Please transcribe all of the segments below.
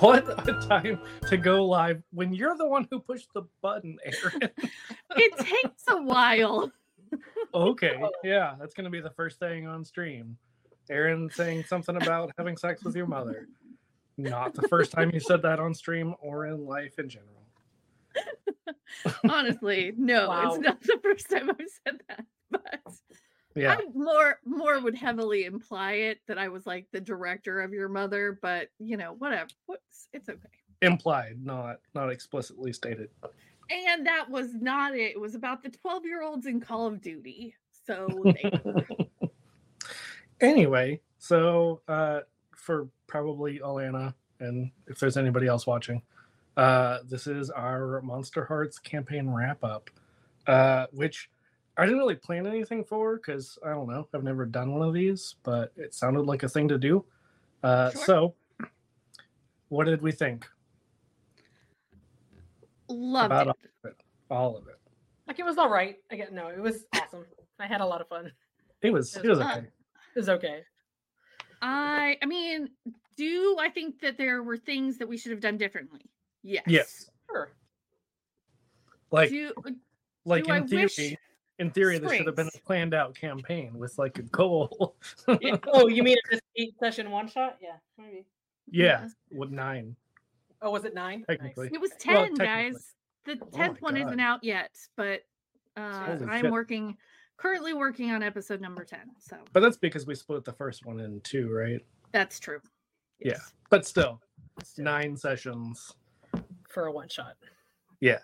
What a time to go live when you're the one who pushed the button, Aaryn. It takes a while. okay, yeah, that's gonna be the first thing on stream. Aaryn saying something about having sex with your mother. Not the first time you said that on stream or in life in general. Honestly, no, Wow. it's not the first time I've said that. But Yeah, I more more would heavily imply it that I was like the director of your mother, but you know, whatever. What's it's okay. implied, not not explicitly stated. And that was not it. It was about the 12 year olds in Call of Duty. So anyway, so uh, for probably Alana, and if there's anybody else watching, uh, this is our Monsterhearts campaign wrap up, uh, which I didn't really plan anything for because I don't know, I've never done one of these, but it sounded like a thing to do. Uh, Sure. So, what did we think? loved About it. All of it. Like it was all right. I get no, it was awesome. I had a lot of fun. It was. It was Uh, okay. It was okay. I I mean, do I think that there were things that we should have done differently? Yes. Yes. Sure. Like, do, like do I in theory, wish in theory, this should have been a planned out campaign with like a goal. Yeah. Oh, you mean this eight session one shot? Yeah, maybe. Yeah, Yes. with nine. Oh, was it nine? Technically. It was 10, technically. guys. The Oh 10th my one isn't out yet, but uh, I'm shit. working currently working on episode number 10. So But that's because we split the first one in two, right? that's true. Yeah. But still, Still, nine sessions. for a one shot. Yeah.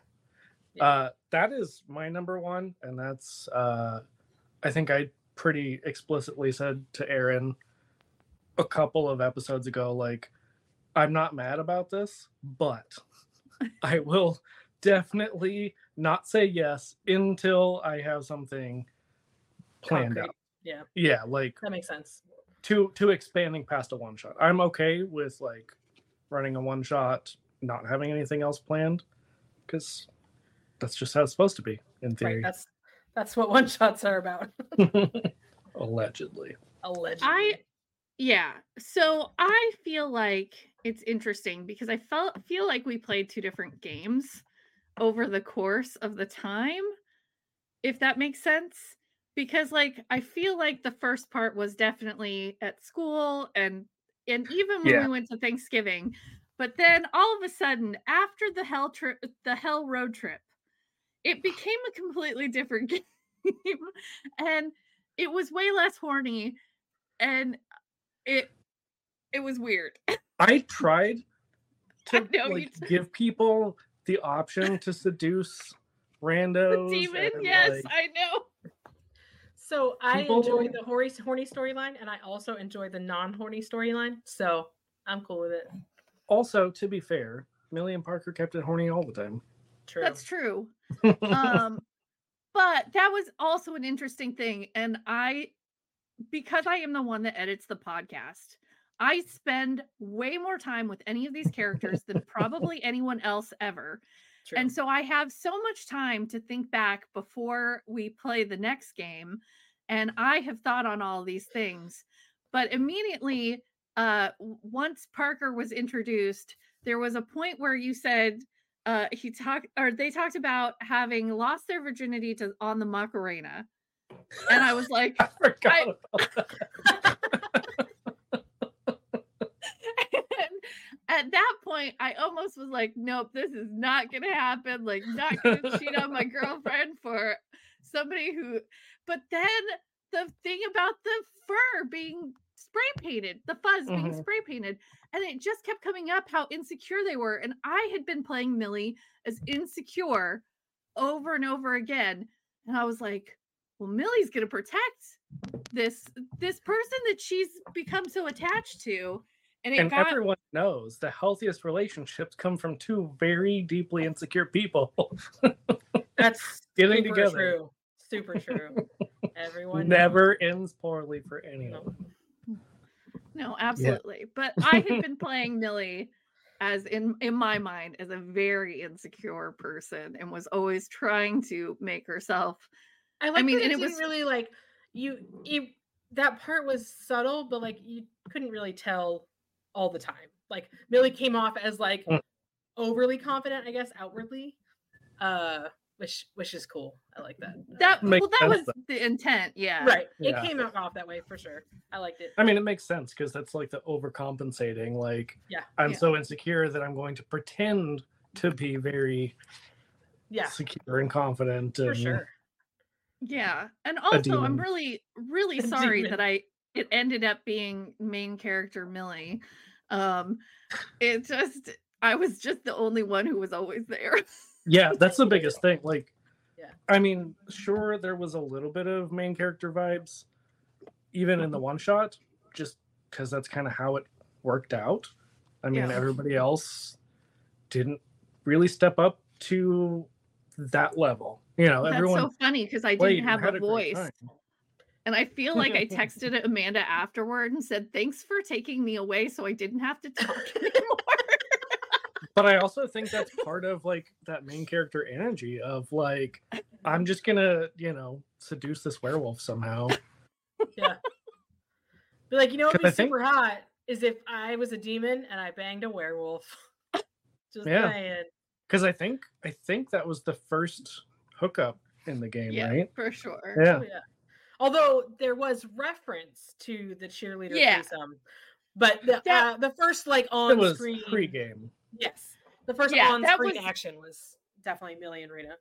Uh, that is my number one, and that's uh, I think I pretty explicitly said to Aaryn a couple of episodes ago, like I'm not mad about this, but I will definitely not say yes until I have something planned Concrete. out. Yeah, Yeah, like that makes sense. to to expanding past a one shot. I'm okay with like running a one shot, not having anything else planned, because that's just how it's supposed to be in theory. Right. theory. That's that's what one shots are about. Allegedly. Allegedly. I yeah. So I feel like it's interesting because I felt feel like we played two different games over the course of the time. If that makes sense. Because like I feel like the first part was definitely at school and and even when Yeah. we went to Thanksgiving, but then all of a sudden after the hell trip the hell road trip, it became a completely different game. and it was way less horny and it it was weird. I tried to know you like t- give people the option to seduce randos. Demon, and, yes, like, I know. So I People- enjoy the horny horny storyline, and I also enjoy the non horny storyline. So I'm cool with it. also, to be fair, Millie and Parker kept it horny all the time. True. That's true. Um but that was also an interesting thing and I because I am the one that edits the podcast, I spend way more time with any of these characters than probably anyone else ever. True. And so I have so much time to think back before we play the next game. And I have thought on all these things. But immediately, uh, once Parker was introduced, there was a point where you said uh, he talked or they talked about having lost their virginity to on the Macarena. And I was like, I forgot I- about that. at that point, I almost was like, nope, this is not gonna happen. Like, not gonna cheat on my girlfriend for somebody who but then the thing about the fur being spray painted, the fuzz being Mhm. spray painted, and it just kept coming up how insecure they were. And I had been playing Millie as insecure over and over again. And I was like, well, Millie's gonna protect this this person that she's become so attached to. And it and got everyone knows the healthiest relationships come from two very deeply insecure people That's getting super together. True. Super true. Everyone Never ends poorly for knows. anyone. No. No, absolutely. But I had been playing Millie as in in my mind as a very insecure person and was always trying to make herself I like I mean, and it it was- really like you, you. That part was subtle, but like you couldn't really tell all the time. like Millie came off as like Mm. overly confident, I guess, outwardly. Uh which which is cool. I like that. That well, that was sense, the intent. Yeah. right. Yeah. It came out off that way for sure. I liked it. I mean, it makes sense because that's like the overcompensating. Like, Yeah. I'm Yeah. so insecure that I'm going to pretend to be very Yeah, secure and confident. for and- sure. Yeah. And also, I'm really, really sorry that I it ended up being main character Millie. Um, it just I was just the only one who was always there. Yeah, that's the biggest thing. Like, Yeah. I mean, sure, there was a little bit of main character vibes, even in the one shot, just because that's kind of how it worked out. I mean, Yeah. everybody else didn't really step up to that level. You know, That's everyone so funny because I didn't have had a voice. And I feel like I texted Amanda afterward and said, Thanks for taking me away so I didn't have to talk anymore. But I also think that's part of like that main character energy of like, I'm just gonna, you know, seduce this werewolf somehow. Yeah. Be like, you know what would 'Cause be think- super hot is if I was a demon and I banged a werewolf. Just Yeah. saying. Because I think I think that was the first hookup in the game, yeah, right? for sure. Yeah. Oh, yeah. Although there was reference to the cheerleader Yeah. threesome, but the That- uh, the first like It on was screen pre-game. Yes, the first Yeah, on-screen was... action was definitely Millie and Rita.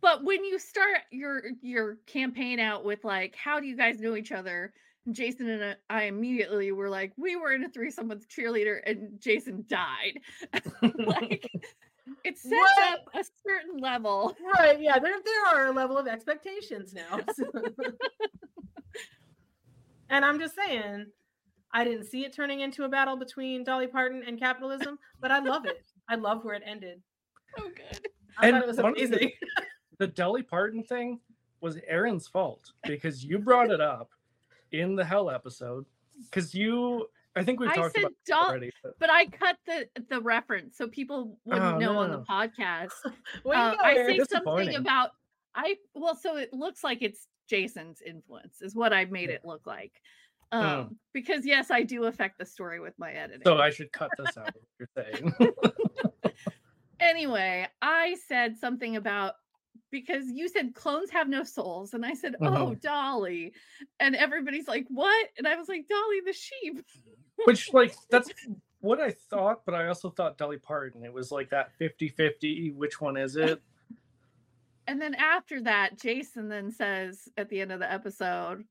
But when you start your your campaign out with like, how do you guys know each other? Jason and I- immediately were like, we were in a threesome with the cheerleader, and Jason died. like, it sets What? up a certain level. Right? Yeah, there there are a level of expectations now. and I'm just saying, I didn't see it turning into a battle between Dolly Parton and capitalism, but I love it. I love where it ended. Oh, good. I And thought it was one of the- amazing. The Dolly Parton thing was Aaryn's fault because you brought it up in the Hell episode. Because you, I think we've I talked said about this Dol- already. But, But I cut the the reference so people wouldn't Oh, know on the podcast. Way Uh, to go, I Aaryn. say something about I well, so it looks like it's Jason's influence is what I made Yeah. it look like. Um, because yes, I do affect the story with my editing. so I should cut this out. You're saying? anyway, I said something about because you said clones have no souls, and I said, "Oh, Dolly," and everybody's like, "What?" And I was like, "Dolly the sheep." Which, like, that's what I thought, but I also thought Dolly Parton. It was like that 50 50. Which one is it? And then after that, Jason then says at the end of the episode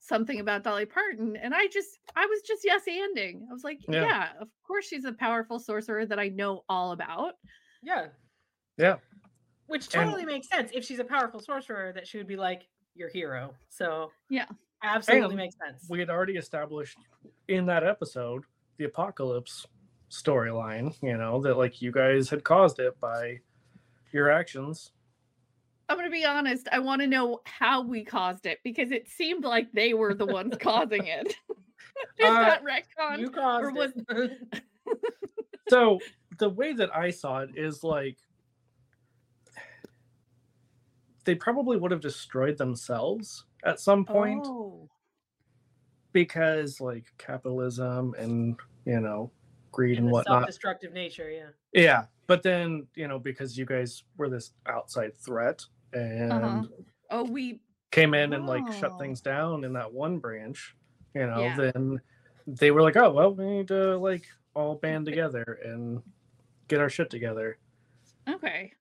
something about Dolly Parton. And I just, I was just yes anding. I was like, Yeah. yeah. of course she's a powerful sorcerer that I know all about. Yeah. Yeah. Which And- totally makes sense. If she's a powerful sorcerer, that she would be like your hero. So Yeah. absolutely makes sense. we had already established in that episode the apocalypse storyline, you know, that like you guys had caused it by your actions. I'm going to be honest. I want to know how we caused it because it seemed like they were the ones causing it. Is Uh, that retcon? you caused or was- it. So the way that I saw it is like they probably would have destroyed themselves at some point Oh. because like capitalism and you know greed and and whatnot self-destructive nature, yeah. Yeah, but then you know because you guys were this outside threat and Uh-huh. Oh, we came in and like shut Oh. things down in that one branch, you know, Yeah. then they were like, oh well, we need to like all band together and get our shit together. okay.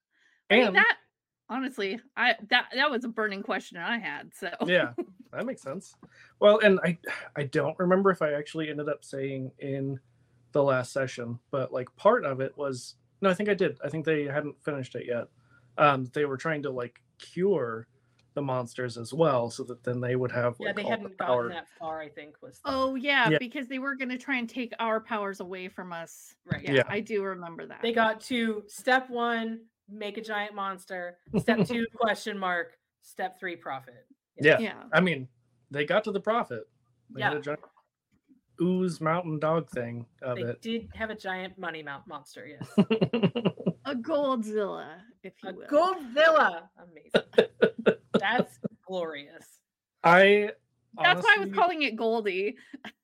I mean And that honestly, I that that was a burning question I had. So yeah, that makes sense. Well, and I I don't remember if I actually ended up saying in the last session, but like part of it was no, I think I did. I think they hadn't finished it yet. Um, they were trying to like cure the monsters as well, so that then they would have Yeah, like they all the hadn't power. gotten that far, I think, was the- Oh yeah, Yeah. because they were going to try and take our powers away from us. Right. Yeah, Yeah. I do remember that. they got to step one, make a giant monster. Step two, question mark. Step three, profit. Yeah. yeah. I mean, they got to the profit. They had Yeah. a giant ooze mountain dog thing of They it. did have a giant money mount monster, yes. A Goldzilla, if you a will. Goldzilla. Amazing. That's glorious. I That's why I was calling it Goldie.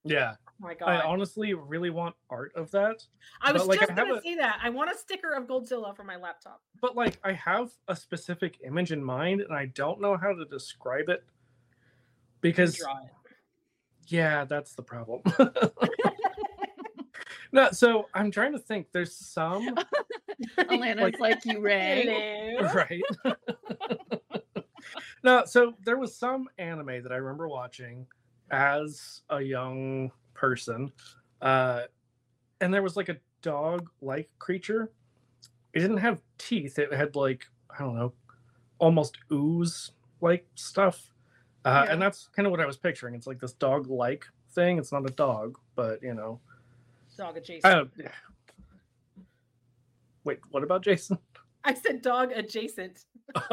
Yeah, oh my god. I honestly really want art of that. I was like, just have gonna a- say that. I want a sticker of Goldzilla for my laptop. But like I have a specific image in mind and I don't know how to describe it. Because it. yeah, that's the problem. no, so I'm trying to think. There's some Alana's like, you Ray. Hello. right. no, so there was some anime that I remember watching as a young person. Uh and there was like a dog like creature. It didn't have teeth, it had like, I don't know, almost ooze like stuff. Uh, Yeah. And that's kind of what I was picturing. It's like this dog like thing. It's not a dog, but you know. Dog adjacent. Uh, wait, what about Jason? I said dog adjacent.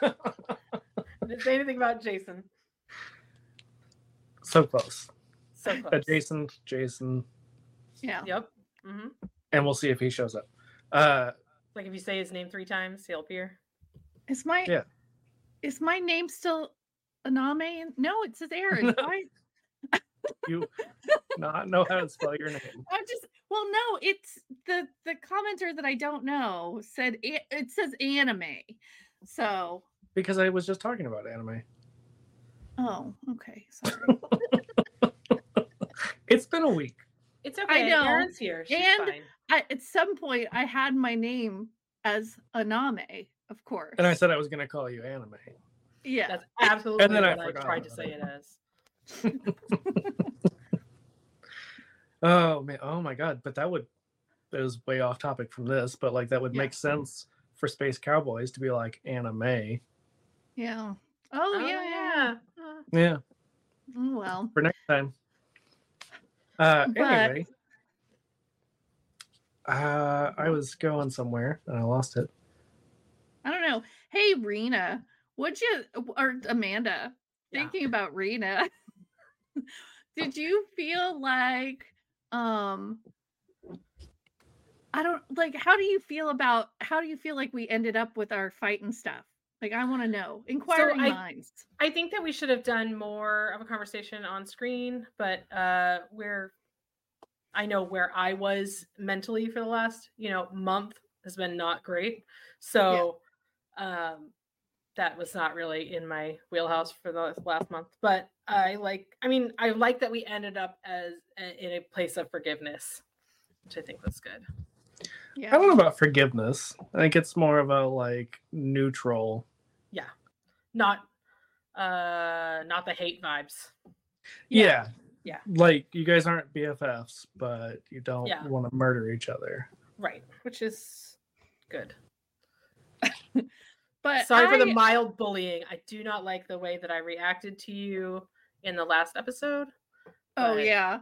Didn't say anything about Jason. so close. So close. Adjacent, Jason, Yeah. Yep. hmm and we'll see if he shows up. Uh, Like if you say his name three times, he'll appear. Is my Yeah. is my name still Aname? No, it says Aaryn. Why? you not know how to spell your name. I'm just well, no, it's the the commenter that I don't know said it, it says anime. So, Because I was just talking about anime. oh, okay, sorry. It's been a week. It's okay. I know. Aaryn's here. She's And- fine. I, at some point, I had my name as Aname, of course. And I said I was going to call you anime. yeah, That's absolutely and then I what I, forgot tried to say it. it as. Oh, man. Oh, my God. But that would, that was way off topic from this, but like that would Yeah. make sense for Space Cowboys to be like anime. yeah. Oh, yeah, yeah. Uh, Yeah. Oh, well, For next time. Uh, But- anyway. Uh, I was going somewhere and I lost it. I don't know. Hey, Reena, would you or Amanda Yeah. thinking about Reena? did you feel like um I don't like how do you feel about how do you feel like we ended up with our fight and stuff? Like I want to know. Inquiring I- minds. I think that we should have done more of a conversation on screen, but uh where I know where I was mentally for the last, you know, month has been not great. So um that was not really in my wheelhouse for the last month, but I like I mean, I like that we ended up as a- in a place of forgiveness, which I think was good. Yeah. I don't know about forgiveness. I think it's more of a like neutral. Yeah. Not uh not the hate vibes. Yeah. Yeah. Like you guys aren't BFFs, but you don't Yeah. want to murder each other. Right, which is good. But Sorry for the mild bullying. I do not like the way that I reacted to you in the last episode. Oh but- yeah.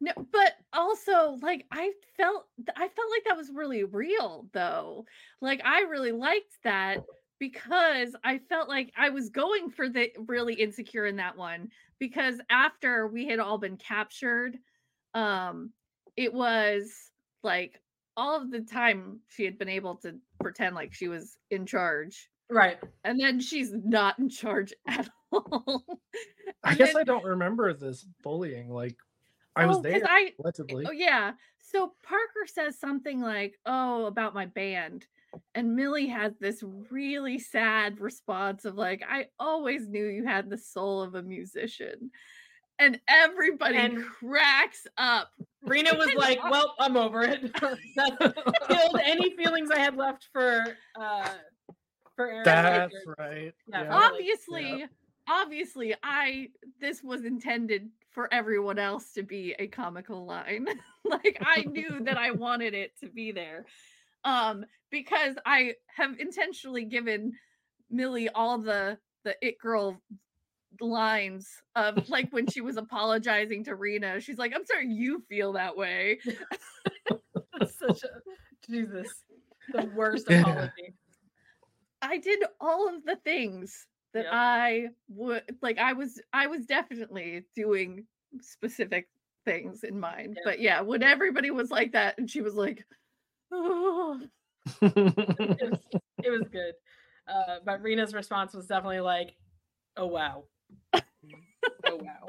No, but also like I felt I felt like that was really real though. Like I really liked that because I felt like I was going for the really insecure in that one because after we had all been captured um it was like all of the time she had been able to pretend like she was in charge Right. and then she's not in charge at all. I guess then- I don't remember this bullying. Like I was Oh, 'cause there I allegedly. Oh yeah. So Parker says something like, "Oh, about my band." And Millie has this really sad response of like, "I always knew you had the soul of a musician." And everybody And- cracks up. Reena was like, "Well, I'm over it." that killed any feelings I had left for uh for Aaron. That's Baker. right. Yeah, Yeah. really. obviously, obviously, I this was intended for everyone else to be a comical line. like I knew that I wanted it to be there. Um, because I have intentionally given Millie all the the it girl lines of like when she was apologizing to Reena, she's like, I'm sorry you feel that way. That's such a Jesus. The worst Yeah. apology. I did all of the things that Yep. I would like I was I was definitely doing specific things in mind. Yep. But yeah, when everybody was like that and she was like oh, It was, it was good. Uh, but Reena's response was definitely like, "Oh wow, oh wow."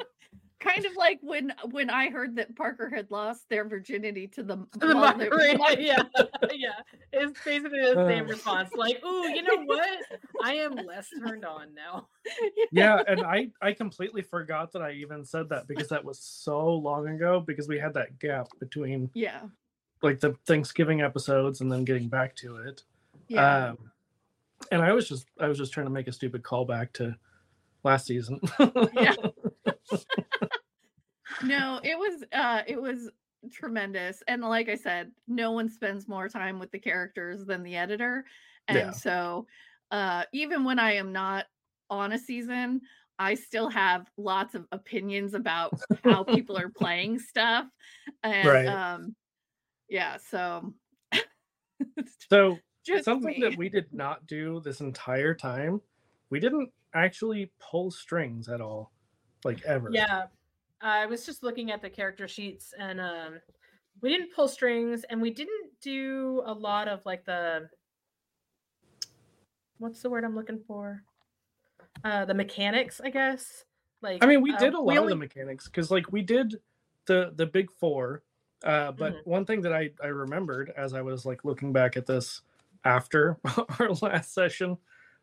kind of like when when I heard that Parker had lost their virginity to the, The well, they- yeah, yeah. It's basically the same response. Like, ooh, you know what? I am less turned on now. yeah and i i completely forgot that i even said that because that was so long ago because we had that gap between yeah, like the thanksgiving episodes and then getting back to it yeah. um and i was just i was just trying to make a stupid callback to last season Yeah. no, it was uh it was tremendous. And like I said, no one spends more time with the characters than the editor. And Yeah. so uh even when I am not on a season, I still have lots of opinions about how people are playing stuff. And Right. um yeah, so so just something me. that we did not do this entire time we didn't actually pull strings at all like ever Yeah. I was just looking at the character sheets and um we didn't pull strings and we didn't do a lot of like the what's the word I'm looking for? Uh the mechanics, I guess. Like i mean we uh, did a lot of the mechanics because like we did the the big four uh but Mhm. one thing that i i remembered as i was like looking back at this after our last session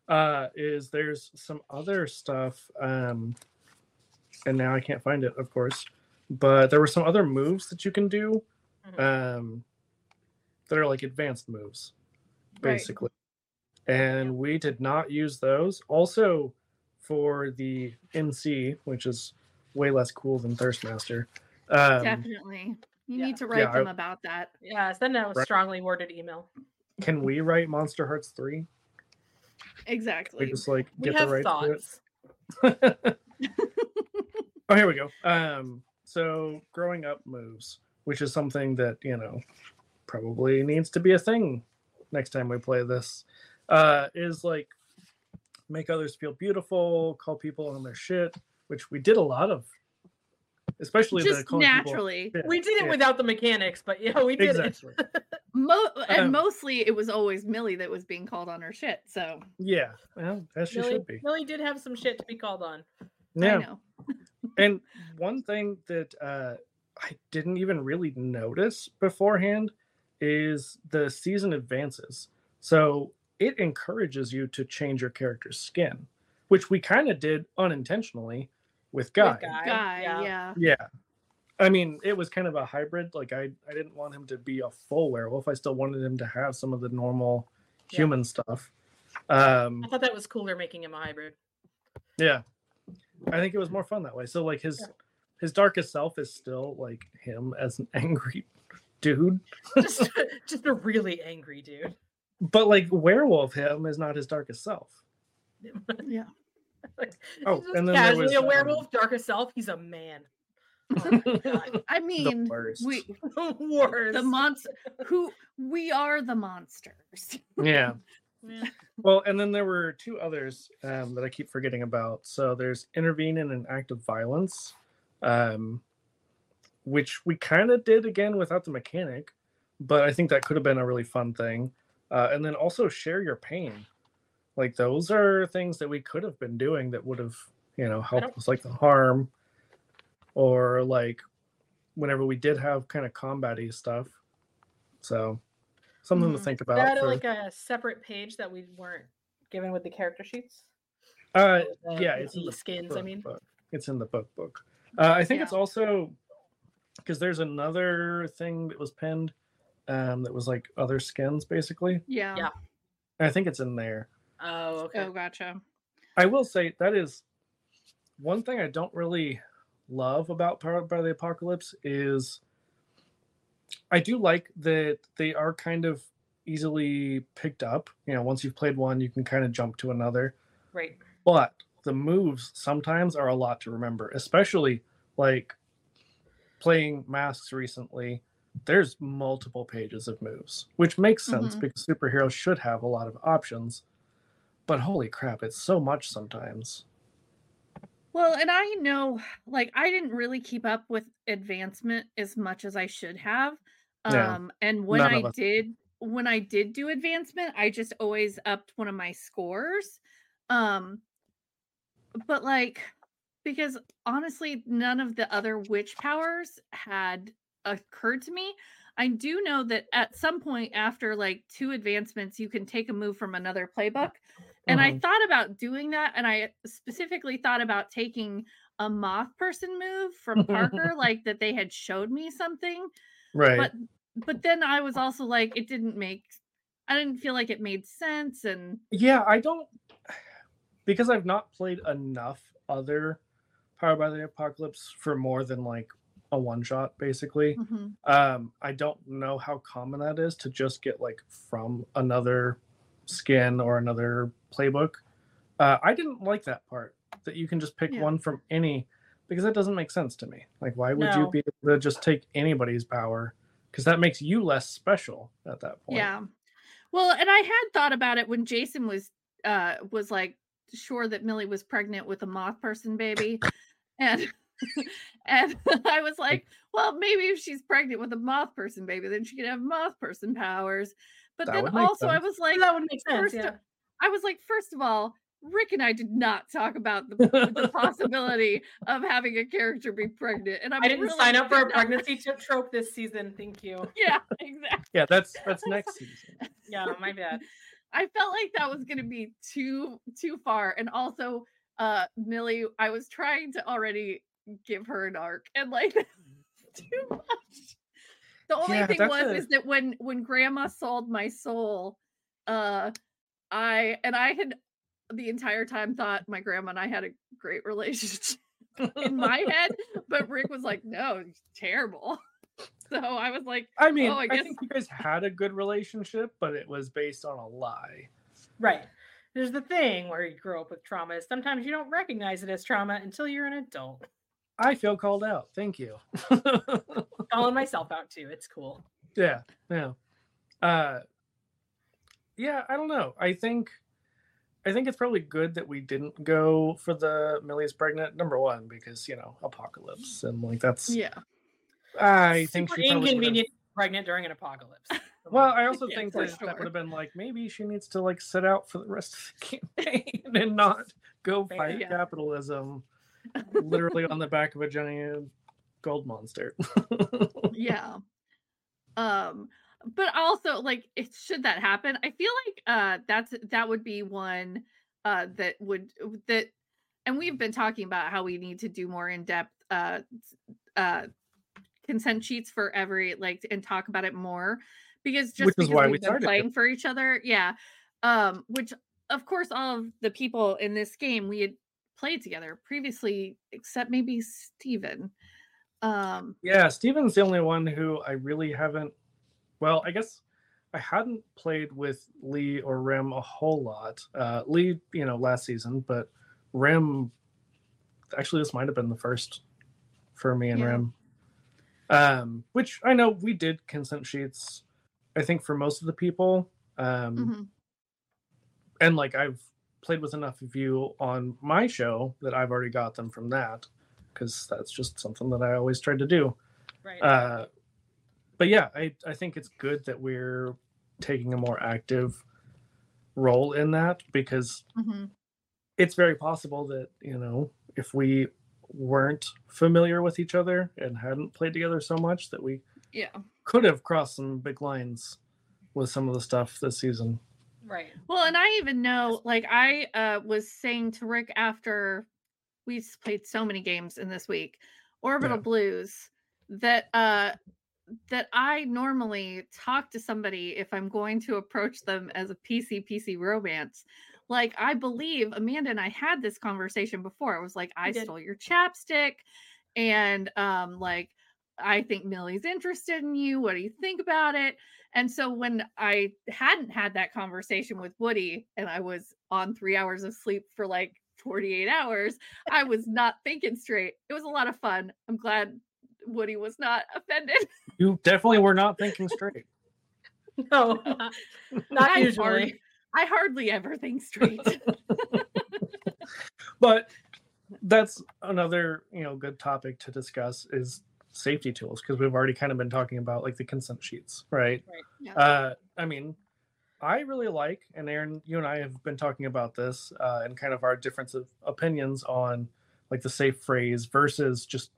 uh is there's some other stuff um and now i can't find it of course but there were some other moves that you can do Mhm. um that are like advanced moves Right. basically and we did not use those also for the MC which is way less cool than thirstmaster um, definitely you yeah. need to write I- them about that. Yeah, send a Right. strongly worded email. can we write monsterhearts 3 Exactly. we just like We get have the right to it thoughts. oh here we go um so growing up moves which is something that you know probably needs to be a thing next time we play this uh is like make others feel beautiful call people on their shit which we did a lot of especially just calling naturally. shit. We did it Yeah, without the mechanics, but yeah, we did it. exactly Mo- and Um, mostly it was always Millie that was being called on her shit. So yeah well as she Millie, should be Millie did have some shit to be called on. yeah I know. and one thing that uh, I didn't even really notice beforehand is the season advances. So it encourages you to change your character's skin, which we kind of did unintentionally with Guy. With Guy, Guy, yeah. yeah. Yeah. I mean, it was kind of a hybrid. Like I, I didn't want him to be a full werewolf. I still wanted him to have some of the normal Yeah. human stuff. Um, I thought that was cooler making him a hybrid. Yeah. I think it was more fun that way. So like his Yeah. his darkest self is still like him as an angry dude. Just, just a really angry dude. But like werewolf him is not his darkest self. Yeah. Like, Oh, he's just and then there casually was, a um, werewolf, darkest self. He's a man. Oh my god, I the mean, worst. we the worst. the monster who we are the monsters. yeah. Yeah. Well, and then there were two others um, that I keep forgetting about. So there's intervene in an act of violence, um, which we kind of did again without the mechanic, but I think that could have been a really fun thing. Uh, and then also share your pain. Like those are things that we could have been doing that would have, you know, helped don't- with like the harm, or like whenever we did have kind of combat-y stuff. So something Mhm. to think about. that for- like a separate page that we weren't given with the character sheets? uh, With the- yeah, with it's in the the skins. I book mean, book. it's in the book book. Uh, I think it's also because there's another thing that was pinned um, that was like other skins basically. Yeah. Yeah. I think it's in there. Oh okay. Oh, gotcha. I will say that is one thing I don't really love about Powered by the Apocalypse is I do like that they are kind of easily picked up. You know, once you've played one, you can kind of jump to another. Right. but the moves sometimes are a lot to remember especially like playing masks recently there's multiple pages of moves which makes sense Mhm. because superheroes should have a lot of options but holy crap it's so much sometimes Well, and I know, like, I didn't really keep up with advancement as much as I should have. Yeah. Um, and when None I did, when I did do advancement, I just always upped one of my scores. Um, but like, because honestly, none of the other witch powers had occurred to me. I do know that at some point after like two advancements, you can take a move from another playbook. And I Mhm. thought about doing that. And I specifically thought about taking a moth person move from Parker, like that they had showed me something. right. But but then I was also like, it didn't make I didn't feel like it made sense. And Yeah, I don't because I've not played enough other Power by the Apocalypse for more than like a one shot, basically. Mhm. Um, I don't know how common that is to just get like from another skin or another playbook. Uh, I didn't like that part that you can just pick Yeah. one from any because that doesn't make sense to me. Like, why would you be able to just take anybody's power? Because that makes you less special at that point. Yeah. Well, and I had thought about it when Jason was uh was like sure that Millie was pregnant with a moth person baby. and and I was like, well, maybe if she's pregnant with a moth person baby, then she could have moth person powers. But That then would make also I was like, that would make sense. first Yeah. Of- I was like, first of all, Rick and I did not talk about the, the possibility of having a character be pregnant. And I'm I didn't really sign up for a pregnancy tip trope this season. Thank you. Yeah, exactly. Yeah, that's that's next season. Yeah, my bad. I felt like that was going to be too too far, and also uh Millie, I was trying to already give her an arc, and like too much. The only Yeah, thing was a- is that when when Grandma sold my soul, uh, I and I had the entire time thought my grandma and I had a great relationship in my head, but Rick was like, "No, it's terrible." So I was like, I mean, Oh, I I, guess- think you guys had a good relationship, but it was based on a lie. Right. There's the thing where you grow up with trauma is sometimes you don't recognize it as trauma until you're an adult. I feel called out. Thank you. Calling myself out too. It's cool. yeah, yeah. Uh yeah, I don't know. I think I think it's probably good that we didn't go for the Millie's pregnant number one because you know apocalypse and like that's "Yeah, I think Super she probably inconvenient pregnant during an apocalypse. Well, I also Yeah, think for that that would have been like maybe she needs to like sit out for the rest of the campaign and not go Fair. fight Yeah. capitalism literally on the back of a giant gold monster. yeah um but also like it should that happen i feel like uh that's that would be one uh that would that and we've been talking about how we need to do more in-depth uh uh consent sheets for every like and talk about it more because just Which is because why we've we started it. playing for each other yeah um which of course all of the people in this game we had played together previously except maybe Steven. um yeah, Steven's the only one who I really haven't. Well, I guess I hadn't played with Lee or Rim a whole lot. Uh, Lee, you know, last season, but Rim. Actually, this might have been the first for me and Yeah. Rim. Um, which I know we did consent sheets. I think for most of the people. Um, mhm. and like I've played with enough of you on my show that I've already got them from that because that's just something that I always tried to do. Right. Uh, but yeah, I I think it's good that we're taking a more active role in that because Mhm. it's very possible that you know if we weren't familiar with each other and hadn't played together so much that we yeah could have crossed some big lines with some of the stuff this season. right. Well, and I even know, like, I uh, was saying to Rick after we played so many games in this week, Orbital Yeah. Blues, that uh, that I normally talk to somebody if I'm going to approach them as a PC PC romance. Like, I believe Amanda and I had this conversation before. It was like, I stole your chapstick, and um, like, I think Millie's interested in you. What do you think about it? And so when I hadn't had that conversation with Woody and I was on three hours of sleep for like 48 hours, I was not thinking straight. It was a lot of fun. I'm glad Woody was not offended. You definitely were not thinking straight. No, not, not I usually. hardly- I hardly ever think straight. but that's another you know good topic to discuss is safety tools because we've already kind of been talking about like the consent sheets right Yeah. uh i mean i really like and aaryn you and i have been talking about this uh and kind of our difference of opinions on like the safe phrase versus just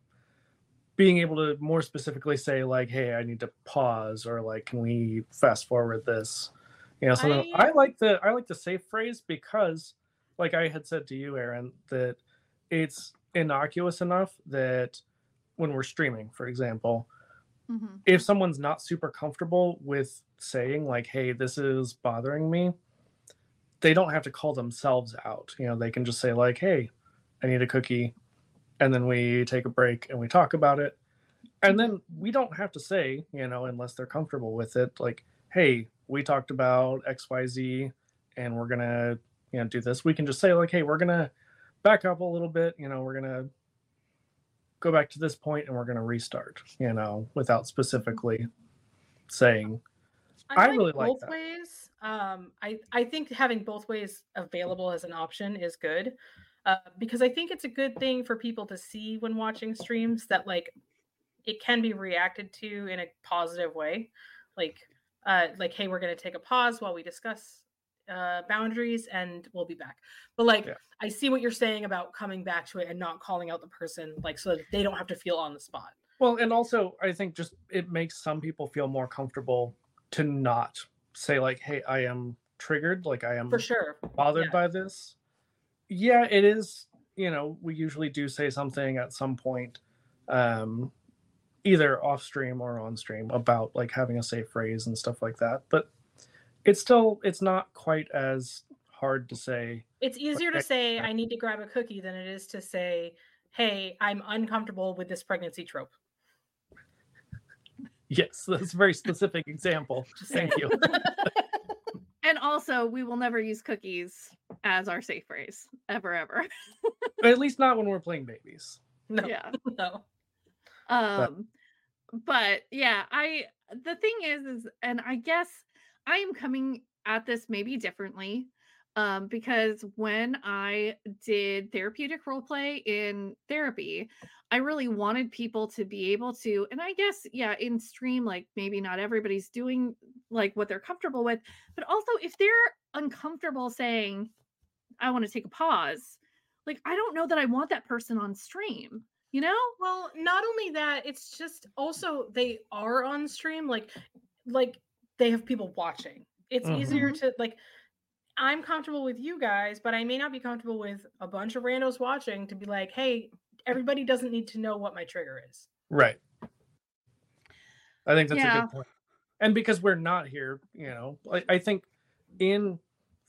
being able to more specifically say like hey i need to pause or like can we fast forward this? You know so I, I like the i like the safe phrase because like i had said to you aaryn that it's innocuous enough that when we're streaming for example mm-hmm. if someone's not super comfortable with saying like hey this is bothering me they don't have to call themselves out. You know they can just say like hey i need a cookie and then we take a break and we talk about it. And then we don't have to say you know unless they're comfortable with it like hey we talked about xyz and we're gonna you know do this. We can just say like hey we're gonna back up a little bit you know we're gonna go back to this point and we're gonna restart you know without specifically saying. I, I really like both that. ways um i i think having both ways available as an option is good uh, because I think it's a good thing for people to see when watching streams that like it can be reacted to in a positive way, like uh, like hey, we're gonna take a pause while we discuss uh, boundaries and we'll be back. But like yeah. I see what you're saying about coming back to it and not calling out the person, like so that they don't have to feel on the spot. Well, and also I think just it makes some people feel more comfortable to not say like, "Hey, I am triggered," like I am for sure bothered yeah. by this yeah, it is. You know, we usually do say something at some point, um, either off stream or on stream about like having a safe phrase and stuff like that. But it's still it's not quite as hard to say. It's easier to say I need to grab a cookie than it is to say, "Hey, I'm uncomfortable with this pregnancy trope." Yes, that's a very specific example. Thank you. and also, we will never use cookies as our safe phrase ever, ever. but at least not when we're playing babies. No. Yeah. No. Um, but. but yeah, I the thing is, is and I guess I am coming at this maybe differently um, because when I did therapeutic role play in therapy, I really wanted people to be able to, and I guess, yeah, in stream, like maybe not everybody's doing like what they're comfortable with, but also if they're uncomfortable saying, I want to take a pause, like I don't know that I want that person on stream. You know? Well, not only that, it's just also they are on stream, like like they have people watching. It's mm-hmm. easier to like I'm comfortable with you guys, but I may not be comfortable with a bunch of randos watching to be like, hey, everybody doesn't need to know what my trigger is. Right. I think that's yeah. a good point. And because we're not here, you know, I, I think in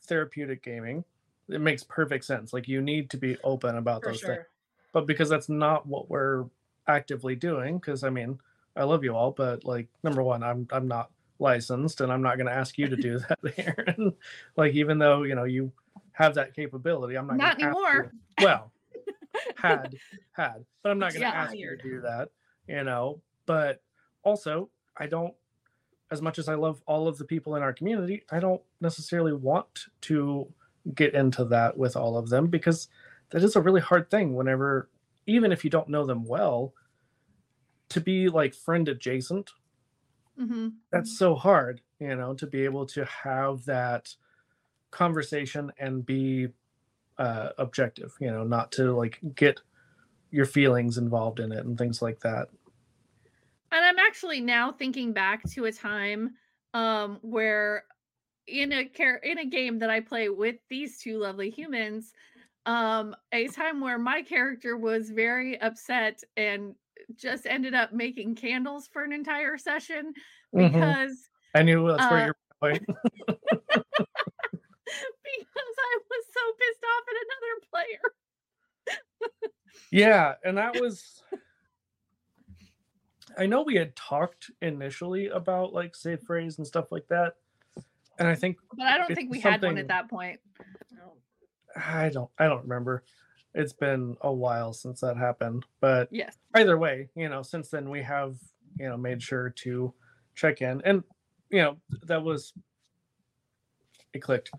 therapeutic gaming, it makes perfect sense. Like you need to be open about For those sure. things. But because that's not what we're actively doing, because I mean, I love you all, but like number one, I'm I'm not licensed and I'm not going to ask you to do that, Aaryn. like, even though, you know, you have that capability, I'm not, not anymore. well, had, had, but I'm not going to yeah, ask you to do that, you know, but also I don't, as much as I love all of the people in our community, I don't necessarily want to get into that with all of them because that is a really hard thing whenever, even if you don't know them well, to be like friend adjacent Mm-hmm. That's so hard, you know, to be able to have that conversation and be uh, objective, you know, not to like get your feelings involved in it and things like that. And I'm actually now thinking back to a time um, where in a care in a game that I play with these two lovely humans, um, a time where my character was very upset and just ended up making candles for an entire session mm-hmm. because mm-hmm. I knew that's uh, where you're going. because I was so pissed off at another player. yeah, and that was I know we had talked initially about like safe phrase and stuff like that. And I think But I don't think we had one at that point. I don't I don't remember it's been a while since that happened. But yes, either way, you know, since then we have, you know, made sure to check in. And, you know, that was it clicked.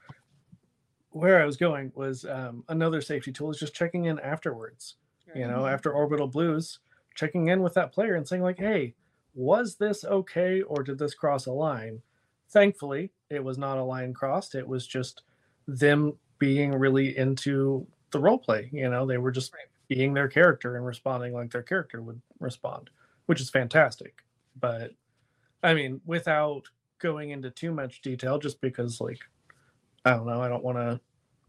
Where I was going was um, another safety tool is just checking in afterwards. You know, after orbital blues, checking in with that player and saying, like, hey, was this okay or did this cross a line? Thankfully, it was not a line crossed. It was just them being really into the role play. You know, they were just right. being their character and responding like their character would respond, which is fantastic. But I mean, without going into too much detail, just because like I don't know, I don't want to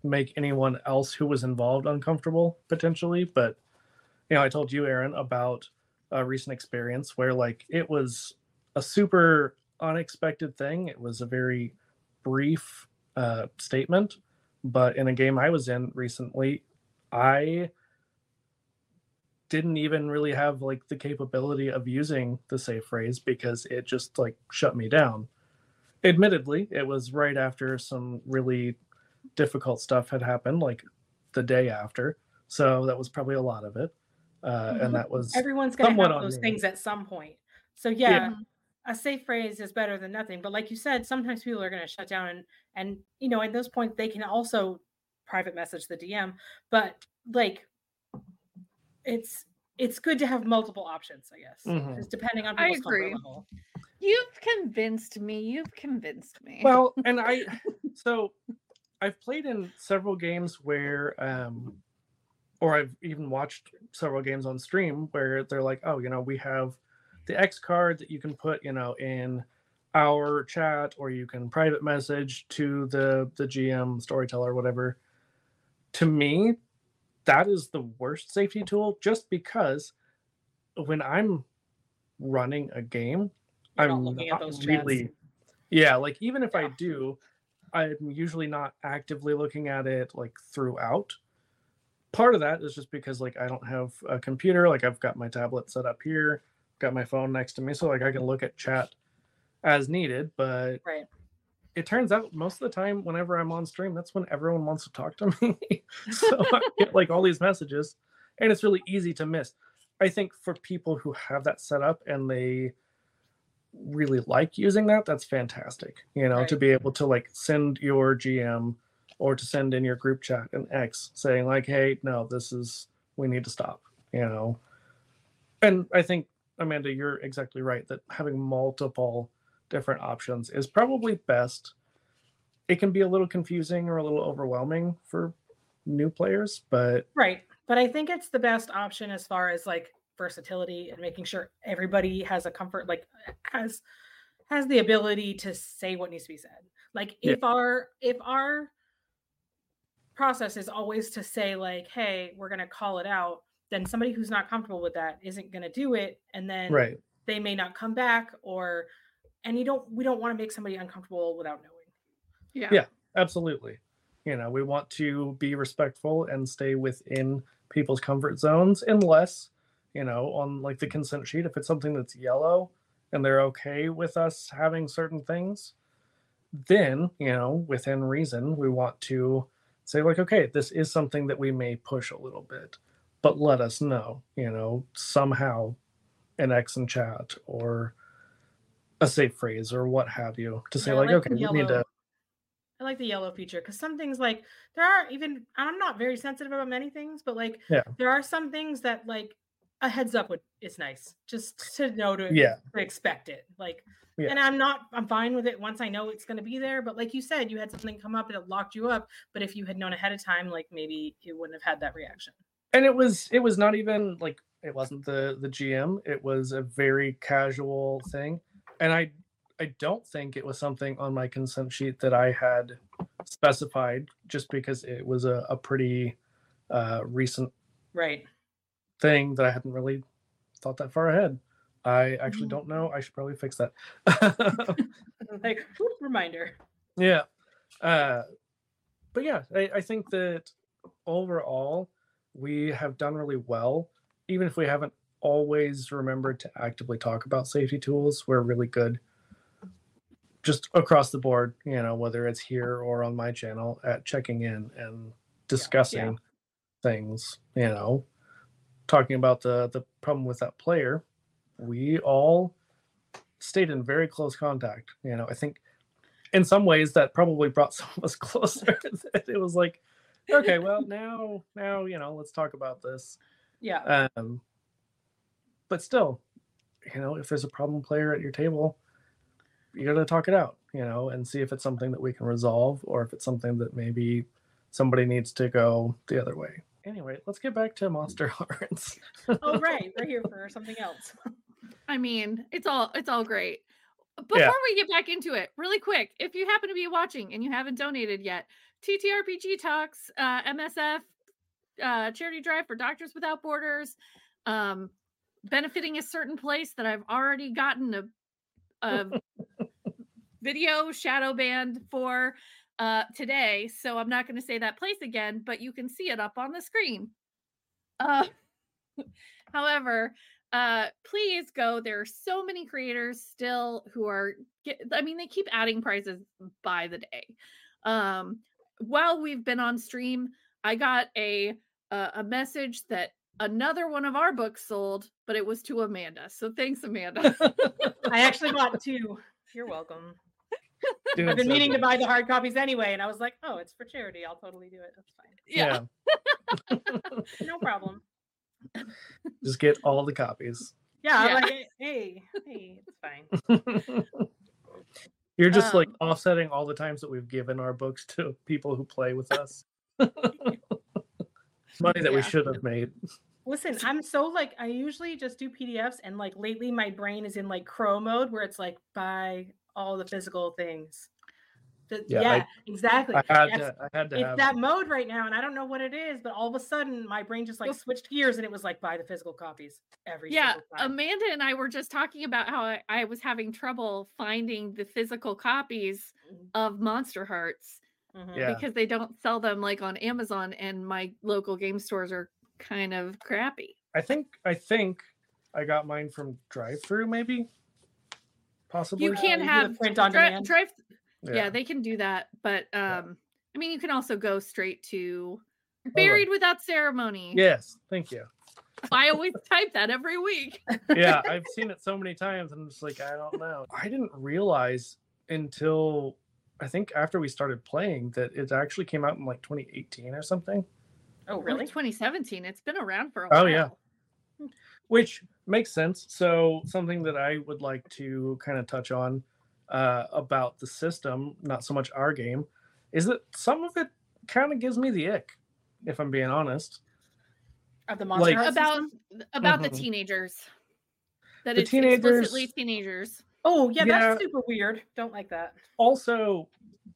make anyone else who was involved uncomfortable potentially. But you know, I told you, Aaryn, about a recent experience where like it was a super unexpected thing. It was a very brief uh, statement, but in a game I was in recently, I didn't even really have like the capability of using the safe phrase because it just like shut me down. Admittedly, it was right after some really difficult stuff had happened, like the day after. So that was probably a lot of it. Uh, and that was everyone's going to have those things at some point. So yeah, a safe phrase is better than nothing. But like you said, sometimes people are going to shut down and and you know at those points they can also private message the DM. But like it's it's good to have multiple options, I guess, Mhm. just depending on I people's comfort agree. level. You've convinced me. You've convinced me. well and i so i've played in several games where um or i've even watched several games on stream where they're like oh you know we have the x card that you can put you know in our chat or you can private message to the the gm storyteller whatever. To me that is the worst safety tool just because when i'm running a game You're not i'm looking not at those chats. really yeah like even if i do i'm usually not actively looking at it like throughout. Part of that is just because like i don't have a computer like i've got my tablet set up here got my phone next to me so like i can look at chat as needed but Right. it turns out most of the time whenever i'm on stream that's when everyone wants to talk to me. So i get like all these messages and it's really easy to miss. I think for people who have that set up and they really like using that that's fantastic you know to be able to like send your gm or to send in your group chat an x saying like hey no this is we need to stop you know? And i think amanda you're exactly right that having multiple different options is probably best it can be a little confusing or a little overwhelming for new players but Right. But I think it's the best option as far as like versatility and making sure everybody has a comfort like has has the ability to say what needs to be said. Like Yeah. if our if our process is always to say like hey, we're going to call it out, then somebody who's not comfortable with that isn't going to do it and then right they may not come back or and you don't we don't want to make somebody uncomfortable without knowing. yeah. yeah. absolutely you know we want to be respectful and stay within people's comfort zones unless you know on like the consent sheet if it's something that's yellow and they're okay with us having certain things then you know within reason we want to say like okay this is something that we may push a little bit but let us know you know somehow an x in chat or a safe phrase or what have you to say Yeah, like like okay we need to I like the yellow feature because some things like there are even I'm not very sensitive about many things, but like Yeah. there are some things that like a heads up would is nice just to know to, Yeah. to expect it. Like Yeah. and I'm not I'm fine with it once I know it's gonna be there. But like you said, you had something come up and it locked you up. But if you had known ahead of time, like maybe you wouldn't have had that reaction. And it was it was not even like it wasn't the the gm it was a very casual thing and i i don't think it was something on my consent sheet that i had specified just because it was a, a pretty uh recent Right. thing that i hadn't really thought that far ahead i actually Mhm. don't know i should probably fix that like whoop, reminder. Yeah. Uh, but yeah, I, I think that overall we have done really well. Even if we haven't always remembered to actively talk about safety tools, we're really good just across the board, you know, whether it's here or on my channel at checking in and discussing things, you know, talking about the the problem with that player. We all stayed in very close contact. You know, I think in some ways that probably brought some of us closer. it was like, okay, well now, now you know, let's talk about this. Yeah. Um, but still, you know, if there's a problem player at your table, you got to talk it out, you know, and see if it's something that we can resolve or if it's something that maybe somebody needs to go the other way. anyway, let's get back to Monster Hearts. oh right, we're here for something else. I mean, it's all it's all great. Before Yeah. we get back into it, really quick, if you happen to be watching and you haven't donated yet, TTRPG Talks, uh, MSF, uh, Charity Drive for Doctors Without Borders, um, benefiting a certain place that I've already gotten a, a video shadow banned for uh, today. So I'm not going to say that place again, but you can see it up on the screen. Uh, however, uh please go there are so many creators still who are get, i mean they keep adding prizes by the day um while we've been on stream i got a uh, a message that another one of our books sold but it was to amanda so thanks amanda I actually bought two. You're welcome. Doing I've been so meaning to buy the hard copies anyway, and I was like, oh, it's for charity. I'll totally do it. That's fine. yeah, No problem. Just get all the copies. Yeah, Yeah. I'm like, hey, hey, it's fine. You're just like Um, offsetting all the times that we've given our books to people who play with us. Money that we should have made. Listen, I'm so like I usually just do PDFs, and like lately my brain is in like crow mode where it's like buy all the physical things. The- Yeah, yeah, I- exactly. I had That's- to. I had to it's have. that mode right now, and I don't know what it is, but all of a sudden my brain just like switched gears, and it was like buy the physical copies every yeah single time. amanda and i were just talking about how I, I was having trouble finding the physical copies of monsterhearts Mhm. Yeah. because they don't sell them like on Amazon and my local game stores are kind of crappy. I think. I think I got mine from drive through. Maybe. Possibly. You can't you do the have print on dri- demand? drive yeah. they can do that, but um I mean you can also go straight to buried without ceremony. Yes. Thank you. I always type that every week. yeah, I've seen it so many times, and I'm just like, I don't know. I didn't realize until I think after we started playing that it actually came out in like 2018 or something, Oh, Really? really? 2017. It's been around for a while. Oh, yeah. which makes sense. So, something that I would like to kind of touch on uh, about the system, not so much our game, is that some of it kind of gives me the ick, if I'm being honest. Of the monster Like- Heart About system? about the Mhm. teenagers. That The it's explicitly teenagers- teenagers. Oh, yeah, Yeah. that's super weird. Don't like that. also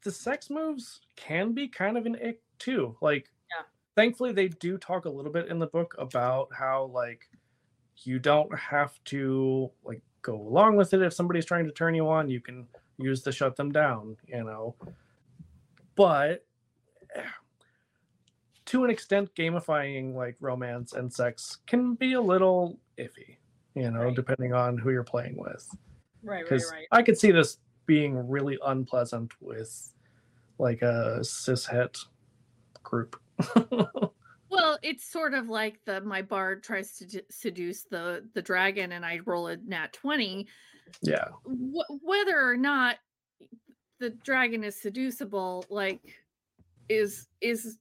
the sex moves can be kind of an ick too like Yeah. thankfully they do talk a little bit in the book about how like you don't have to like go along with it if somebody's trying to turn you on you can use to shut them down you know but to an extent gamifying like romance and sex can be a little iffy you know Right. depending on who you're playing with Right, right, because right. I could see this being really unpleasant with like a cishet group. Well, it's sort of like the my bard tries to d- seduce the the dragon, and I roll a nat twenty. yeah, Wh- whether or not the dragon is seducible, like, is is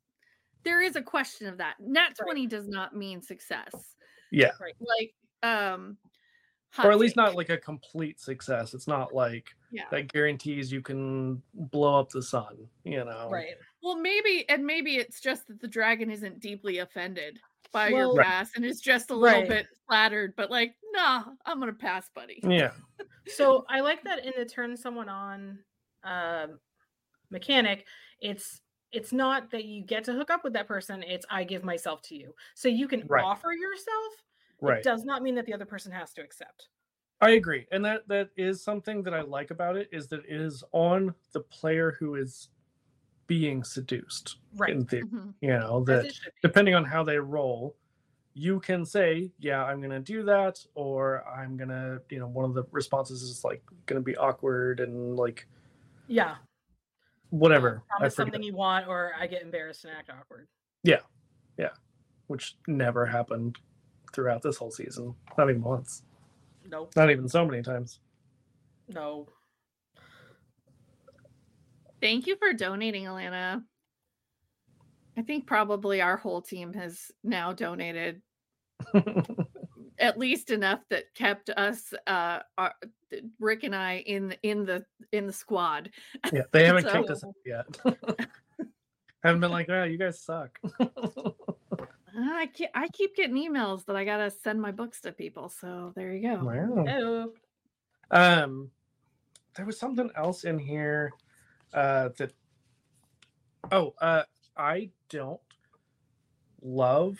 there is a question of that. Nat Right. twenty does not mean success. yeah, Like, um, or hot at least take. not like a complete success. It's not like yeah. that guarantees you can blow up the sun. You know, Right. Well, maybe, and maybe it's just that the dragon isn't deeply offended by Well- your Right. and is just a little Right. bit flattered, but like, nah, I'm gonna pass, buddy. Yeah, So I like that in the turn someone on um, mechanic, it's it's not that you get to hook up with that person, it's I give myself to you. So you can Right. offer yourself. Right. It does not mean that the other person has to accept. I agree, and that that is something that I like about it is that it is on the player who is being seduced. Right. In theory, Mhm. you know that it should be. depending on how they roll, you can say, "Yeah, I'm gonna do that," or "I'm gonna," you know, one of the responses is like gonna be awkward and like Yeah. whatever. I Promise forget, something you want, or I get embarrassed and act awkward. Yeah, yeah, which never happened throughout this whole season. Not even once. Nope. Not even so many times. No. Thank you for donating, Alana. I think probably our whole team has now donated at least enough that kept us, uh, our, Rick and I, in in the in the squad. yeah, they haven't So- kicked us out yet. haven't been like, "Wow, you guys suck." I keep, I keep getting emails that I gotta send my books to people. So there you go. Wow. Oh, Um, there was something else in here uh, that. Oh, uh, I don't love.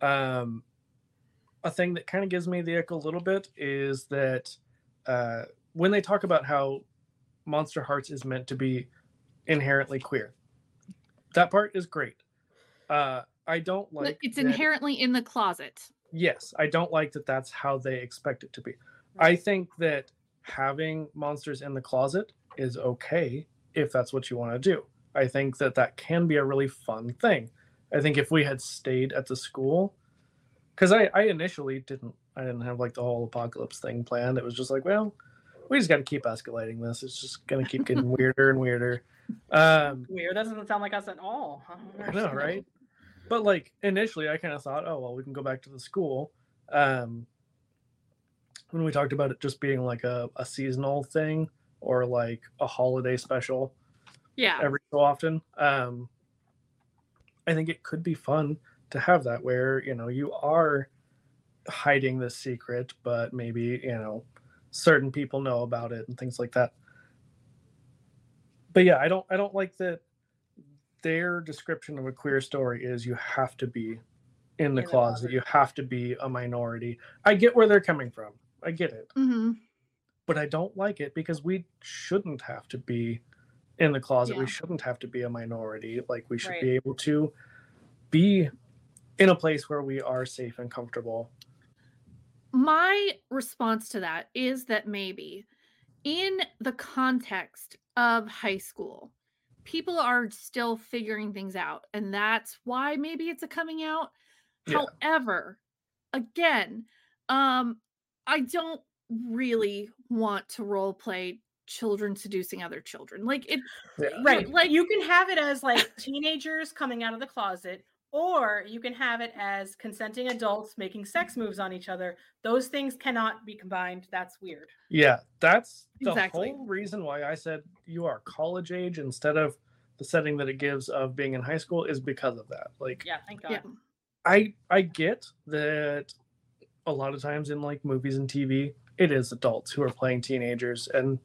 Um, a thing that kind of gives me the ick a little bit is that uh, when they talk about how Monsterhearts is meant to be inherently queer, that part is great. Uh, I don't like. it's that- inherently in the closet. yes i don't like that that's how they expect it to be i think that having monsters in the closet is okay if that's what you want to do i think that that can be a really fun thing i think if we had stayed at the school because I, I initially didn't i didn't have like the whole apocalypse thing planned it was just like well we just got to keep escalating this it's just going to keep getting weirder and weirder um weird. That doesn't sound like us at all. don't I know, right? But like initially, I kind of thought, oh well, we can go back to the school. Um, when we talked about it just being like a, a seasonal thing or like a holiday special Yeah. every so often, um, I think it could be fun to have that where you know you are hiding this secret, but maybe you know certain people know about it and things like that. But yeah, I don't I don't like that their description of a queer story is you have to be in the the closet, closet. you have to be a minority. I get where they're coming from. I get it. hmm But I don't like it because we shouldn't have to be in the closet. We shouldn't have to be a minority. Like we should Right. be able to be in a place where we are safe and comfortable. My response to that is that maybe in the context of high school, people are still figuring things out. And that's why maybe it's a coming out. Yeah. However, again, um, I don't really want to role play children seducing other children. Like it Yeah. Right. like Like you can have it as like teenagers coming out of the closet, or you can have it as consenting adults making sex moves on each other. Those things cannot be combined. That's weird. Yeah, that's the Exactly. whole reason why I said you are college age instead of the setting that it gives of being in high school is because of that. Like Yeah, thank God. yeah. I I get that a lot of times in like movies and TV, it is adults who are playing teenagers and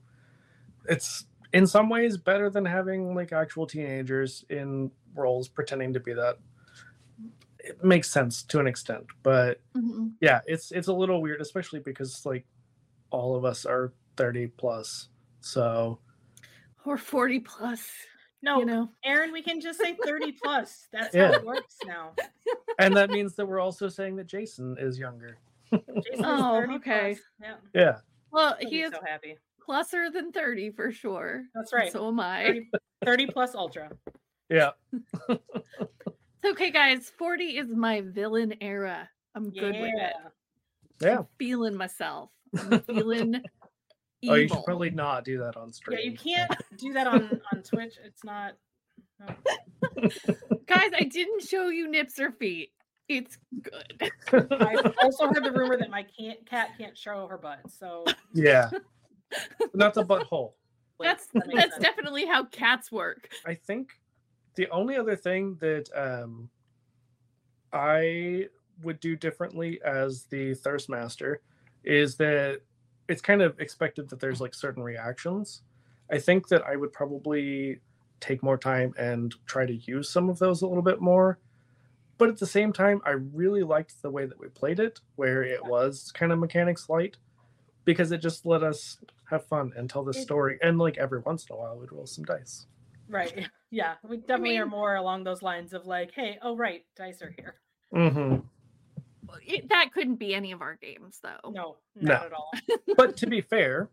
it's in some ways better than having like actual teenagers in roles pretending to be that. It makes sense to an extent, but Mhm. yeah, it's it's a little weird, especially because like all of us are 30 plus. So Or 40 plus, No, you know. Aaryn, we can just say 30 plus. That's Yeah. how it works now. and that means that we're also saying that Jason is younger. Jason Oh, 30 okay. plus. Yeah. Yeah. Well, he'll he be is so happy. closer than 30 for sure. That's and right. So am I. 30, 30 plus ultra. Yeah. It's okay, guys. 40 is my villain era. I'm good with it. Yeah. Yeah. Feeling myself. I'm feeling evil. Oh, you should probably not do that on stream. Yeah, you can't do that on on Twitch. It's not. no. Guys, I didn't show you nips or feet. It's good. I've also heard the rumor that my can't, cat can't show her butt. So yeah. Not a butthole. wait, that's that that's sense. definitely how cats work. I think the only other thing that um, I would do differently as the thirst master is that it's kind of expected that there's like certain reactions. I think that I would probably take more time and try to use some of those a little bit more. But at the same time, I really liked the way that we played it, where it was kind of mechanics light, because it just let us have fun and tell the story. And like every once in a while, we'd roll some dice. Right. Yeah. We definitely are mean- more along those lines of like, hey, oh right, dice are here. Mm-hmm. It, that couldn't be any of our games, though. No, No. not at all. but to be fair,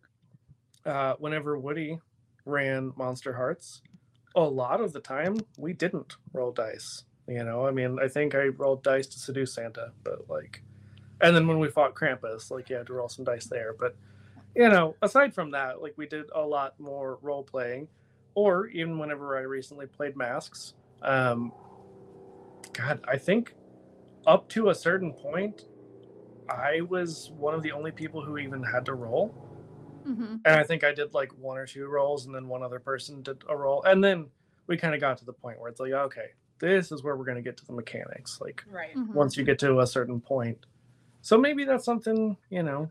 uh, whenever Woody ran Monsterhearts, a lot of the time we didn't roll dice. You know, I mean, I think I rolled dice to seduce Santa, but like, and then when we fought Krampus, like, you had to roll some dice there. But, you know, aside from that, like, we did a lot more role playing, or even whenever I recently played Masks. Um, God, I think up to a certain point, I was one of the only people who even had to roll. Mhm. And I think I did like one or two rolls, and then one other person did a roll. And then we kind of got to the point where it's like, okay, this is where we're going to get to the mechanics. Like Right. Mhm. once you get to a certain point. So maybe that's something, you know,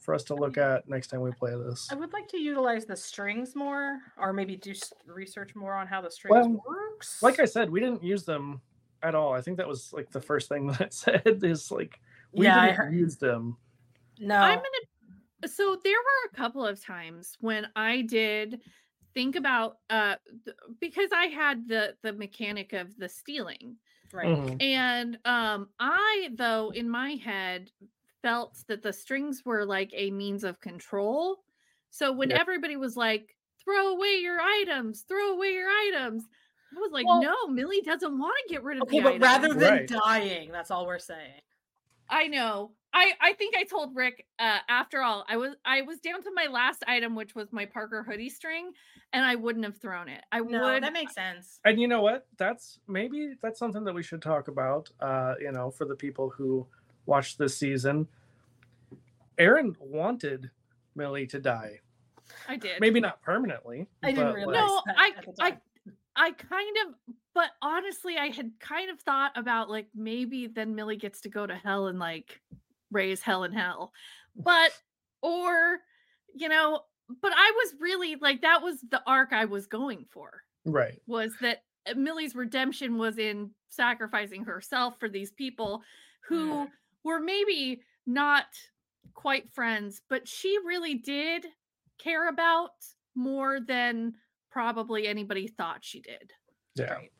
for us to look at next time we play this. I would like to utilize the strings more, or maybe do research more on how the strings Well, works. Like I said, we didn't use them at all. I think that was like the first thing that it said is like we Yeah, didn't heard- use them. no, I'm gonna. So there were a couple of times when I did think about uh th- because I had the the mechanic of the stealing right. Mhm. and um I though in my head felt that the strings were like a means of control. So when Yeah. everybody was like throw away your items, throw away your items. I was like, Well- no, Millie doesn't want to get rid of Okay, the but items. rather than Right. dying, that's all we're saying. I know. I I think I told Rick uh after all I was I was down to my last item which was my Parker hoodie string and I wouldn't have thrown it. I No, would that makes sense. And you know what? That's maybe that's something that we should talk about. Uh, you know, for the people who watched this season. Aaryn wanted Millie to die. I did. Maybe not permanently. I didn't but, realize. like- No, I I. I kind of but honestly I had kind of thought about like maybe then Millie gets to go to hell and like raise hell in hell. But or you know, but I was really like that was the arc I was going for. right. was that uh, Millie's redemption was in sacrificing herself for these people who Mm. Were maybe not quite friends, but she really did care about more than probably anybody thought she did. Yeah. Right.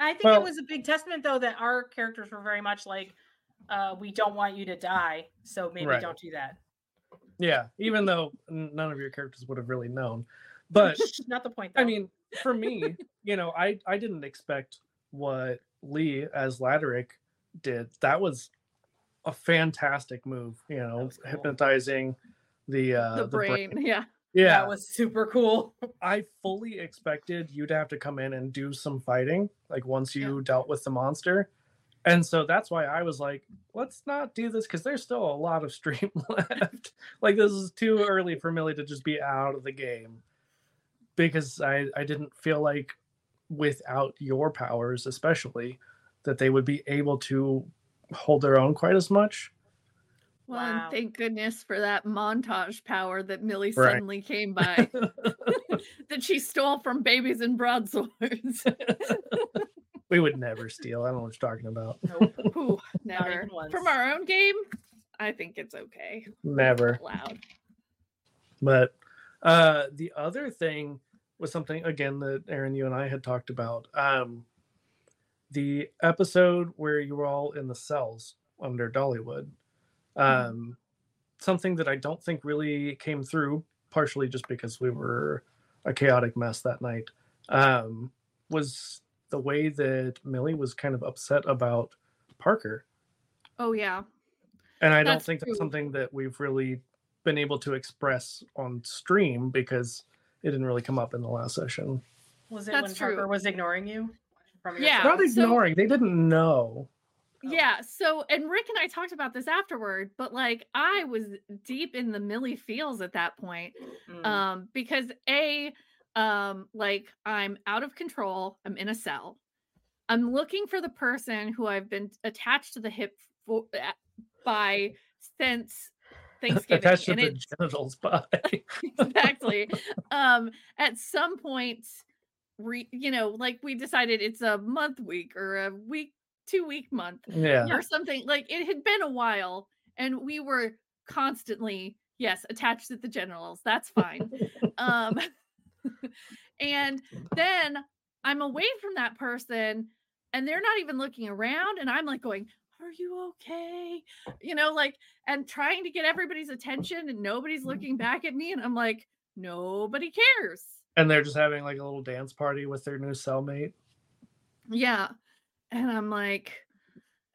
I think Well- it was a big testament, though, that our characters were very much like, uh, "We don't want you to die, so maybe Right. don't do that." Yeah. Even though none of your characters would have really known. But not the point. Though. I mean, for me, you know, I I didn't expect what Lee as Laderick did. That was a fantastic move. You know, cool. hypnotizing the uh the, brain. Yeah. Yeah, that was super cool. I fully expected you to have to come in and do some fighting, like once you dealt with the monster. And so that's why I was like, let's not do this because there's still a lot of stream left. like this is too early for Millie to just be out of the game. Because I, I didn't feel like without your powers, especially, that they would be able to hold their own quite as much. Well, Wow. and thank goodness for that montage power that Millie Right. suddenly came by that she stole from babies and broadswords. we would never steal. I don't know what you're talking about. Nope. Ooh, never. From our own game, I think it's okay. Never. Loud. But uh, the other thing was something again that Aaryn, you and I had talked about. Um, the episode where you were all in the cells under Dollywood. Um, something that I don't think really came through, partially just because we were a chaotic mess that night, um, was the way that Millie was kind of upset about Parker. Oh yeah. And I don't That's think that's true. something that we've really been able to express on stream because it didn't really come up in the last session. Was it That's when true. Parker was ignoring you? From your Yeah. Not phone? so- ignoring, they didn't know. Yeah. So, and Rick and I talked about this afterward, but like I was deep in the Millie feels at that point. Mm. Um, because A, um, like I'm out of control, I'm in a cell. I'm looking for the person who I've been attached to the hip for, uh, by since Thanksgiving. Attached to and the genitals by. exactly. um, at some point, re, you know, like we decided it's a month week or a week, two week month yeah. or something. Like it had been a while, and we were constantly, yes, attached to the generals. That's fine. um, and then I'm away from that person, and they're not even looking around, and I'm like going, "Are you okay?" You know, like, and trying to get everybody's attention, and nobody's looking back at me, and I'm like, nobody cares. And they're just having like a little dance party with their new cellmate. Yeah. And I'm like,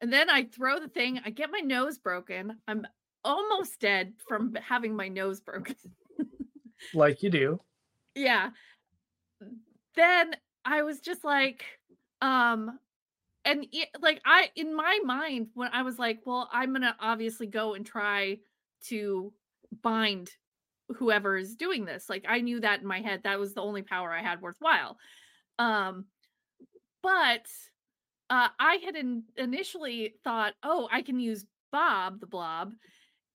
and then I throw the thing, I get my nose broken. I'm almost dead from having my nose broken. Like you do. yeah. Then I was just like, um, and it, like I in my mind when I was like, well, I'm gonna obviously go and try to bind whoever is doing this. Like I knew that in my head. That was the only power I had worthwhile. Um, but uh, I had in- initially thought, oh, I can use Bob the Blob,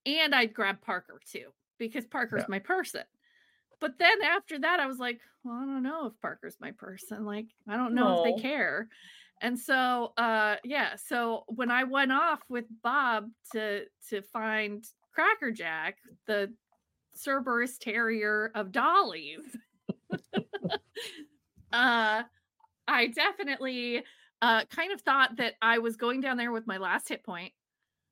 and I'd grab Parker too because Parker's Yeah. my person. But then after that, I was like, well, I don't know if Parker's my person. Like, I don't know if they care. And so, uh, yeah. So when I went off with Bob to to find Cracker Jack, the Cerberus Terrier of Dollies, uh, I definitely uh, kind of thought that I was going down there with my last hit point.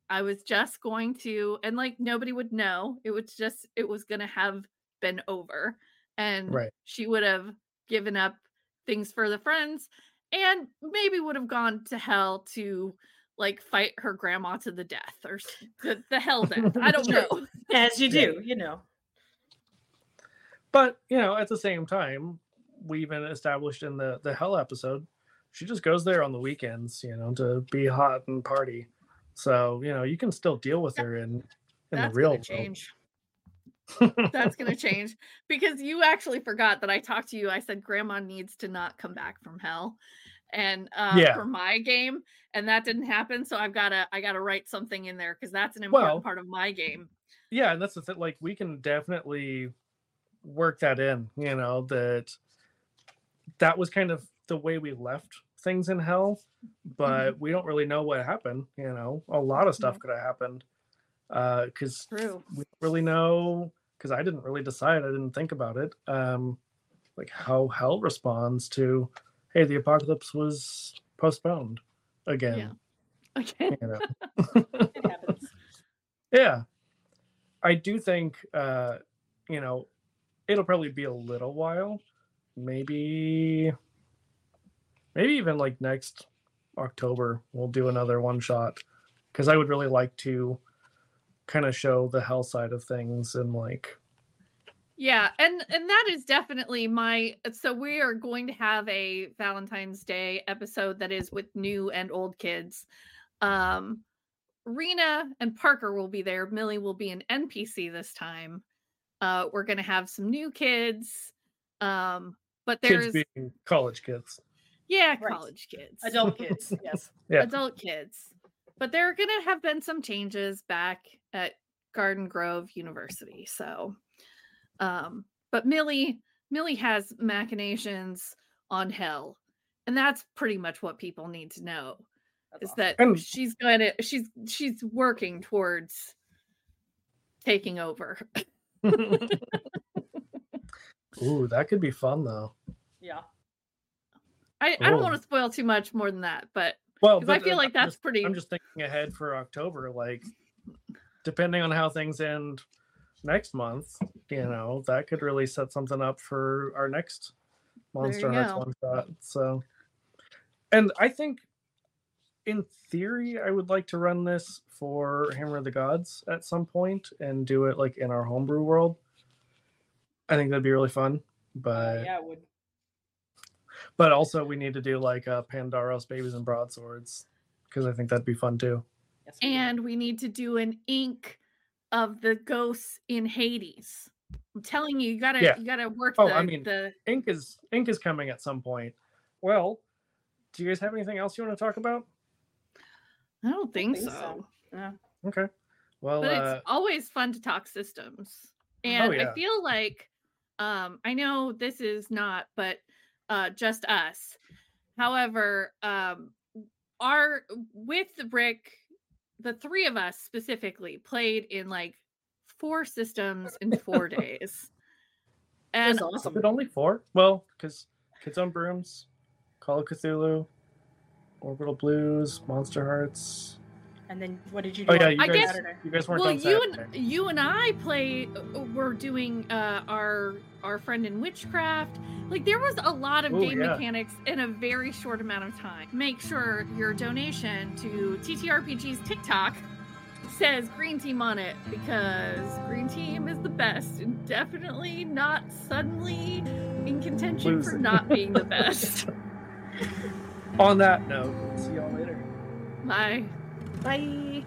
I was just going to, and like nobody would know. It was just, it was going to have been over. And Right. she would have given up things for the friends and maybe would have gone to hell to like fight her grandma to the death or the, the hell death. I don't know. As you do, you know. But you know, at the same time, we even established in the the hell episode, she just goes there on the weekends, you know, to be hot and party. So you know, you can still deal with her in in That's the real world. change. That's gonna change because you actually forgot that I talked to you. I said grandma needs to not come back from hell, and uh, Yeah. for my game, and that didn't happen. So I've gotta I gotta write something in there because that's an important Well, part of my game. yeah, and that's the thing. Like, we can definitely work that in. You know that that was kind of the way we left things in hell, but we don't really know what happened. You know, a lot of stuff could have happened Uh because we don't really know because I didn't really decide. I didn't think about it. Um, like how hell responds to, hey, the apocalypse was postponed again. Okay. You know, It happens. yeah. I do think, uh, you know, it'll probably be a little while, maybe, maybe even like next October we'll do another one shot because I would really like to kind of show the hell side of things and like Yeah, and and that is definitely my so we are going to have a Valentine's Day episode that is with new and old kids. Um Reena and Parker will be there. Millie will be an NPC this time. Uh we're going to have some new kids. Um but there's kids being college kids. yeah, Right. college kids. Adult kids, yes. Yeah. Adult kids. But there are going to have been some changes back at Garden Grove University. So um but Millie Millie has machinations on hell. And that's pretty much what people need to know That's is awesome. that And- she's going to she's she's working towards taking over. Ooh, that could be fun though. yeah. I, I don't want to spoil too much more than that, but Well, 'cause I feel uh, like I'm that's just- pretty I'm just thinking ahead for October. Like, depending on how things end next month, you know, that could really set something up for our next Monsterhearts go. one shot. So, and I think, in theory, I would like to run this for Hammer of the Gods at some point and do it like in our homebrew world. I think that'd be really fun. But yeah, it would. but also we need to do like uh, Pandaros Babies and Broadswords because I think that'd be fun too. Yes, we would. and we need to do an ink of the ghosts in Hades. I'm telling you, you gotta Yeah. you gotta work Oh, the, I mean- the Ink is Ink is coming at some point. Well, do you guys have anything else you want to talk about? I don't think, think so. so. Yeah. Okay. Well, But uh, it's always fun to talk systems. And yeah. I feel like um I know this is not but uh just us. However, um our with the brick the three of us specifically played in like four systems in 4 days. It was And is awesome. it only four? Well, because Kids on Brooms, Call of Cthulhu, Orbital Blues, Monsterhearts. And then what did you do? Oh yeah, you I guys, guess- you guys weren't well on you and you and i play uh, were doing uh our our friend in witchcraft like there was a lot of Ooh, game yeah. mechanics in a very short amount of time make sure your donation to ttrpg's tiktok says green team on it because green team is the best and definitely not suddenly in contention for not being the best On that note, see y'all later. bye Bye.